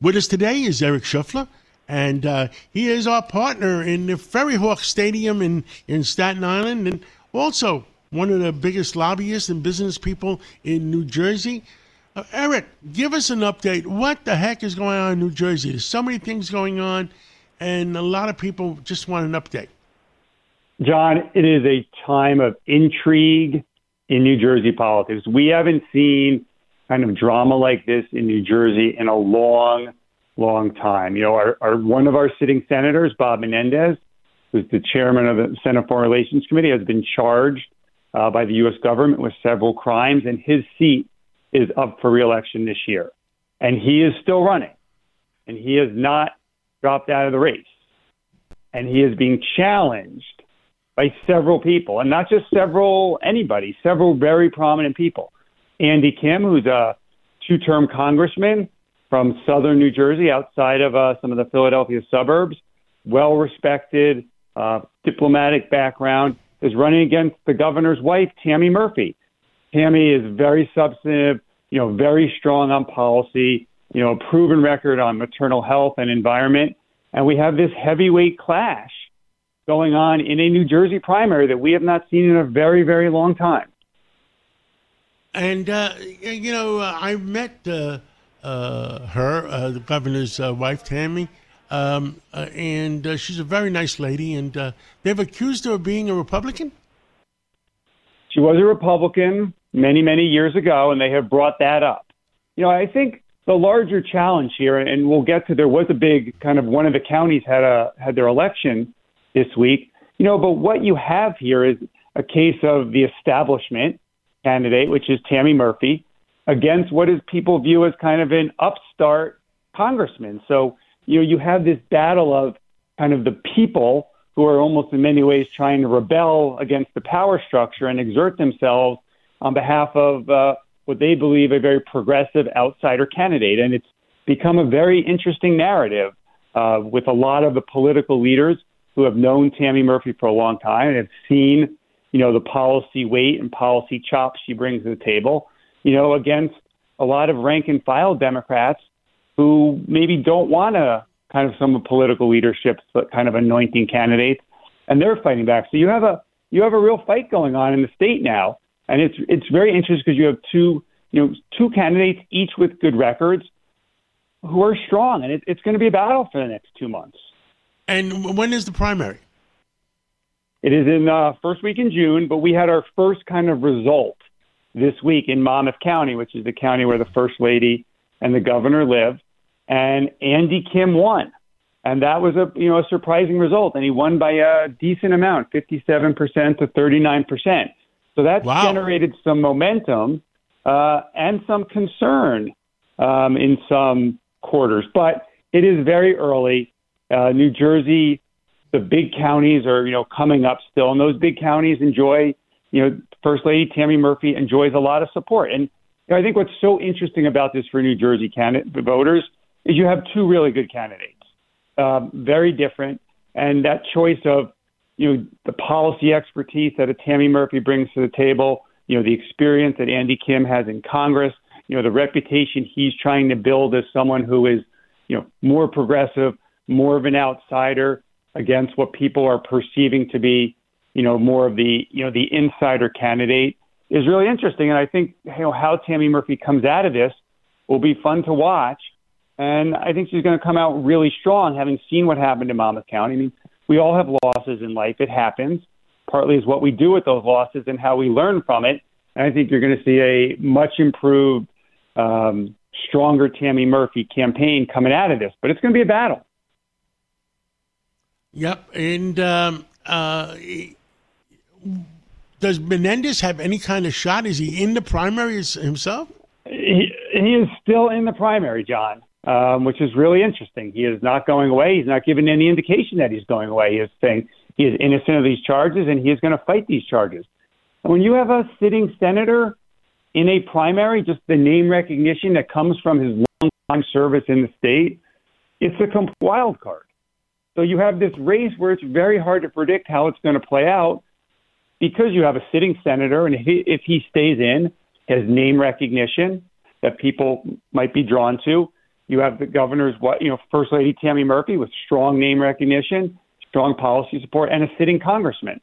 With us today is Eric Shuffler, and uh, he is our partner in the Ferry Hawk Stadium in, in Staten Island, and also one of the biggest lobbyists and business people in New Jersey. Uh, Eric, give us an update. What the heck is going on in New Jersey? There's so many things going on, and a lot of people just want an update. John, it is a time of intrigue in New Jersey politics. We haven't seen kind of drama like this in New Jersey in a long, long time. You know, our, our one of our sitting senators, Bob Menendez, who's the chairman of the Senate Foreign Relations Committee, has been charged uh, by the U.S. government with several crimes, and his seat is up for reelection this year. And he is still running, and he has not dropped out of the race. And he is being challenged by several people, and not just several anybody, several very prominent people. Andy Kim, who's a two term congressman from southern New Jersey, outside of uh, some of the Philadelphia suburbs, well respected, uh, diplomatic background, is running against the governor's wife, Tammy Murphy. Tammy is very substantive, you know, very strong on policy, you know, a proven record on maternal health and environment. And we have this heavyweight clash going on in a New Jersey primary that we have not seen in a very, very long time. And uh, you know, uh, I met uh, uh, her, the governor's wife, Tammy, um, and she's a very nice lady. And they've accused her of being a Republican. She was a Republican many, many years ago, and they have brought that up. You know, I think the larger challenge here, and we'll get to there was a big kind of one of the counties had a had their election this week. You know, but what you have here is a case of the establishment candidate, which is Tammy Murphy, against what is people view as kind of an upstart congressman. So, you know, you have this battle of kind of the people who are almost in many ways trying to rebel against the power structure and exert themselves on behalf of uh, what they believe a very progressive outsider candidate. And it's become a very interesting narrative uh, with a lot of the political leaders who have known Tammy Murphy for a long time and have seen you know, the policy weight and policy chops she brings to the table, you know, against a lot of rank and file Democrats who maybe don't want to kind of some of political leadership, but kind of anointing candidates, and they're fighting back. So you have a you have a real fight going on in the state now, and it's it's very interesting because you have two you know two candidates each with good records who are strong, and it, it's going to be a battle for the next two months. And when is the primary? It is in uh, first week in June, but we had our first kind of result this week in Monmouth County, which is the county where the first lady and the governor live, and Andy Kim won, and that was a you know a surprising result, and he won by a decent amount, fifty-seven percent to thirty-nine percent. So that wow. generated some momentum uh, and some concern um, in some quarters, but it is very early. Uh, New Jersey the big counties are you know coming up still, and those big counties enjoy you know First Lady Tammy Murphy enjoys a lot of support. And you know, I think what's so interesting about this for New Jersey candidate voters is you have two really good candidates, um, very different, and that choice of you know the policy expertise that a Tammy Murphy brings to the table, you know the experience that Andy Kim has in Congress, you know the reputation he's trying to build as someone who is you know more progressive, more of an outsider against what people are perceiving to be, you know, more of the, you know, the insider candidate is really interesting. And I think, you know, how Tammy Murphy comes out of this will be fun to watch. And I think she's going to come out really strong, having seen what happened in Monmouth County. I mean, we all have losses in life. It happens. Partly is what we do with those losses and how we learn from it. And I think you're going to see a much improved, um, stronger Tammy Murphy campaign coming out of this. But it's going to be a battle. Yep. And um, uh, does Menendez have any kind of shot? Is he in the primaries himself? He, he is still in the primary, John, um, which is really interesting. He is not going away. He's not giving any indication that he's going away. He is saying he is innocent of these charges and he is going to fight these charges. And when you have a sitting senator in a primary, just the name recognition that comes from his long time service in the state, it's a wild card. So you have this race where it's very hard to predict how it's going to play out because you have a sitting senator, and if he stays in, has name recognition that people might be drawn to. You have the governor's what you know, First Lady Tammy Murphy with strong name recognition, strong policy support, and a sitting congressman.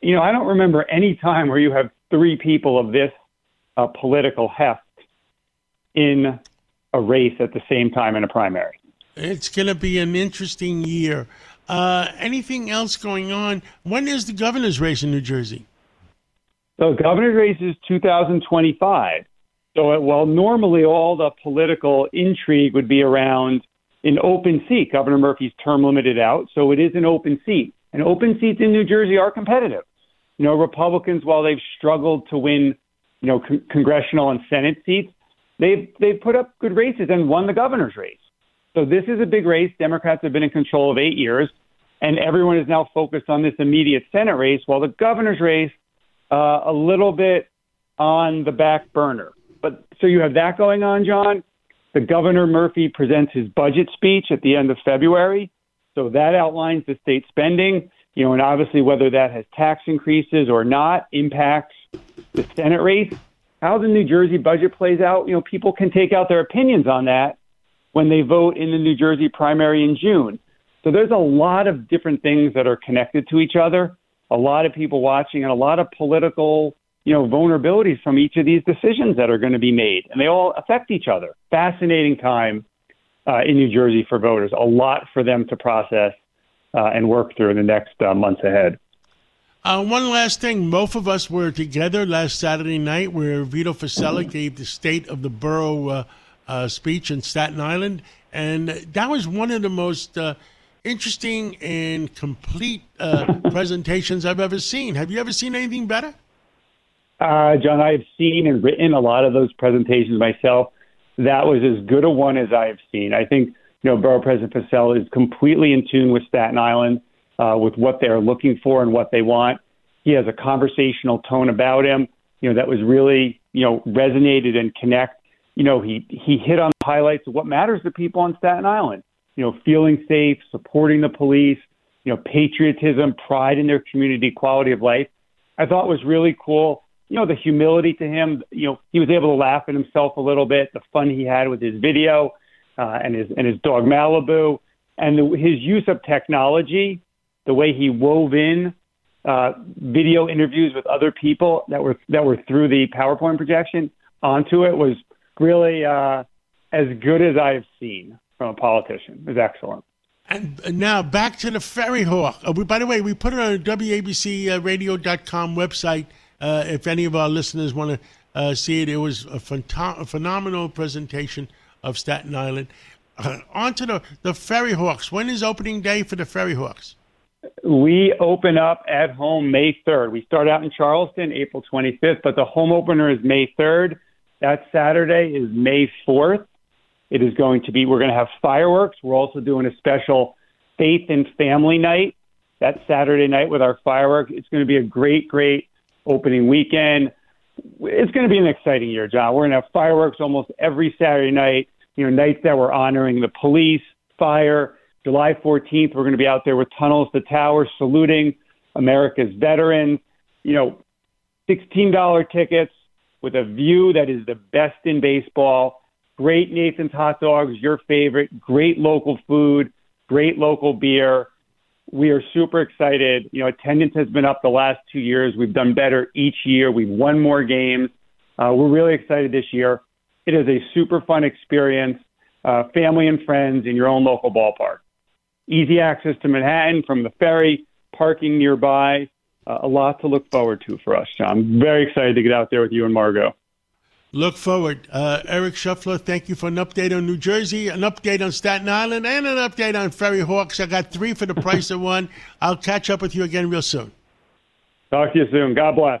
You know, I don't remember any time where you have three people of this uh, political heft in a race at the same time in a primary. It's going to be an interesting year. Uh, anything else going on? When is the governor's race in New Jersey? So, governor's race is 2025. So, while normally all the political intrigue would be around an open seat, Governor Murphy's term limited out, so it is an open seat. And open seats in New Jersey are competitive. You know, Republicans, while they've struggled to win, you know, con- congressional and Senate seats, they've they've put up good races and won the governor's race. So this is a big race. Democrats have been in control of eight years, and everyone is now focused on this immediate Senate race, while the governor's race uh, a little bit on the back burner. But so you have that going on, John. The governor Murphy presents his budget speech at the end of February, so that outlines the state spending. You know, and obviously whether that has tax increases or not impacts the Senate race. How the New Jersey budget plays out, you know, people can take out their opinions on that when they vote in the New Jersey primary in June. So there's a lot of different things that are connected to each other, a lot of people watching, and a lot of political, you know, vulnerabilities from each of these decisions that are going to be made, and they all affect each other. Fascinating time uh, in New Jersey for voters. A lot for them to process uh, and work through in the next uh, months ahead. Uh, one last thing. Both of us were together last Saturday night where Vito Fossella gave the State of the Borough uh, speech in Staten Island. And that was one of the most uh, interesting and complete uh, presentations I've ever seen. Have you ever seen anything better? Uh, John, I have seen and written a lot of those presentations myself. That was as good a one as I have seen. I think you know Borough President Fossella is completely in tune with Staten Island, uh, with what they're looking for and what they want. He has a conversational tone about him, you know, that was really you know resonated and connect you know, he he hit on the highlights of what matters to people on Staten Island. You know, feeling safe, supporting the police, you know, patriotism, pride in their community, quality of life. I thought was really cool. You know, the humility to him. You know, he was able to laugh at himself a little bit. The fun he had with his video uh, and his and his dog Malibu, and the, his use of technology, the way he wove in uh, video interviews with other people that were that were through the PowerPoint projection onto it was really uh, as good as I've seen from a politician. Is excellent. And now back to the Ferry Hawk. Uh, we, by the way, we put it on WABCRadio.com website. Uh, if any of our listeners want to uh, see it, it was a, phento- a, phenomenal presentation of Staten Island. Uh, on to the, the Ferry Hawks. When is opening day for the Ferry Hawks? We open up at home May 3rd. We start out in Charleston April 25th, but the home opener is May 3rd. That Saturday is May 4th. It is going to be, we're going to have fireworks. We're also doing a special faith and family night that Saturday night with our fireworks. It's going to be a great, great opening weekend. It's going to be an exciting year, John. We're going to have fireworks almost every Saturday night, you know, nights that we're honoring the police, fire. July 14th, we're going to be out there with Tunnels to Towers saluting America's veterans. You know, $16 tickets with a view that is the best in baseball. Great Nathan's hot dogs, your favorite. Great local food, great local beer. We are super excited. You know, attendance has been up the last two years. We've done better each year. We've won more games. Uh, we're really excited this year. It is a super fun experience, uh, family and friends in your own local ballpark. Easy access to Manhattan from the ferry, parking nearby uh, a lot to look forward to for us, John. I'm very excited to get out there with you and Margot. Look forward. Uh, Eric Shuffler, thank you for an update on New Jersey, an update on Staten Island, and an update on Ferry Hawks. I got three for the price of one. I'll catch up with you again real soon. Talk to you soon. God bless.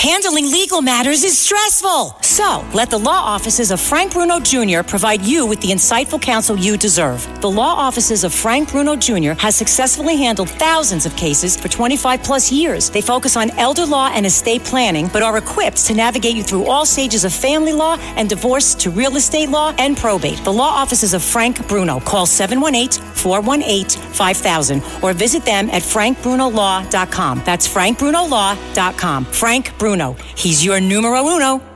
Handling legal matters is stressful. So, let the law offices of Frank Bruno Jr. provide you with the insightful counsel you deserve. The law offices of Frank Bruno Jr. has successfully handled thousands of cases for 25 plus years. They focus on elder law and estate planning, but are equipped to navigate you through all stages of family law and divorce to real estate law and probate. The law offices of Frank Bruno. Call 718 418 5000 or visit them at frankbrunolaw.com. That's frankbrunolaw.com. Frank Bruno. He's your numero uno.